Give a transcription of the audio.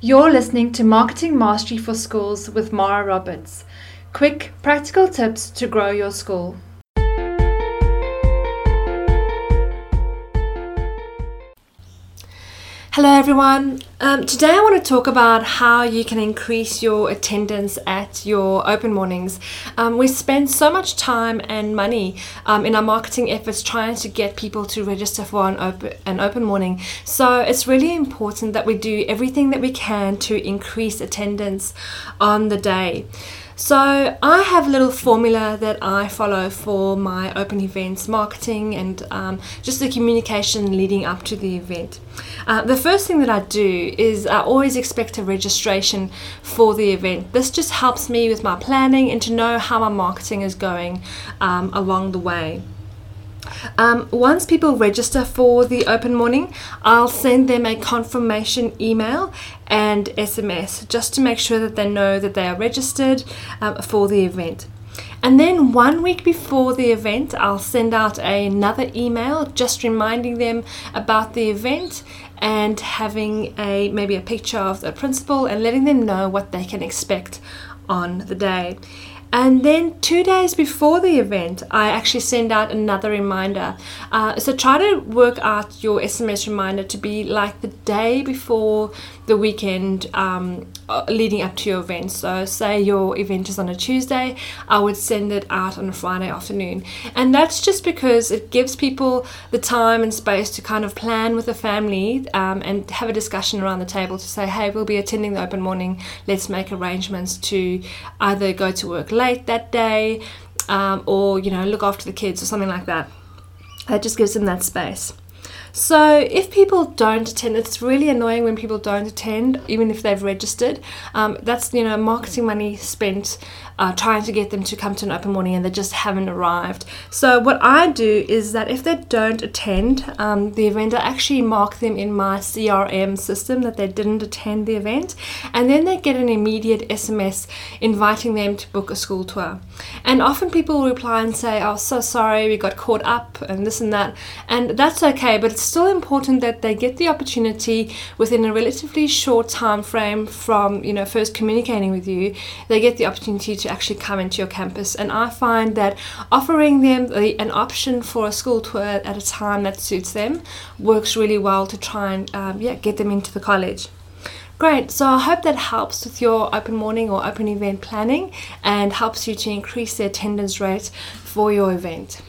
You're listening to Marketing Mastery for Schools with Mara Roberts. Quick, practical tips to grow your school. Hello, everyone. Um, today, I want to talk about how you can increase your attendance at your open mornings. Um, we spend so much time and money um, in our marketing efforts trying to get people to register for an open, an open morning. So, it's really important that we do everything that we can to increase attendance on the day. So I have a little formula that I follow for my open events marketing and um, just the communication leading up to the event. Uh, the first thing that I do is I always expect a registration for the event. This just helps me with my planning and to know how my marketing is going um, along the way. Um, once people register for the open morning, I'll send them a confirmation email and SMS just to make sure that they know that they are registered um, for the event. And then one week before the event, I'll send out another email just reminding them about the event and having a maybe a picture of the principal and letting them know what they can expect on the day. And then two days before the event, I actually send out another reminder. Uh, so try to work out your SMS reminder to be like the day before the weekend um, uh, leading up to your event. So, say your event is on a Tuesday, I would send it out on a Friday afternoon. And that's just because it gives people the time and space to kind of plan with the family um, and have a discussion around the table to say, hey, we'll be attending the open morning. Let's make arrangements to either go to work late that day um, or, you know, look after the kids or something like that. That just gives them that space. So if people don't attend, it's really annoying when people don't attend, even if they've registered. Um, that's you know marketing money spent uh, trying to get them to come to an open morning and they just haven't arrived. So what I do is that if they don't attend um, the event, I actually mark them in my CRM system that they didn't attend the event, and then they get an immediate SMS inviting them to book a school tour. And often people reply and say, "Oh, so sorry, we got caught up and this and that," and that's okay, but it's still important that they get the opportunity within a relatively short time frame from you know first communicating with you. They get the opportunity to actually come into your campus. And I find that offering them the, an option for a school tour at a time that suits them works really well to try and um, yeah get them into the college. Great, so I hope that helps with your open morning or open event planning and helps you to increase the attendance rate for your event.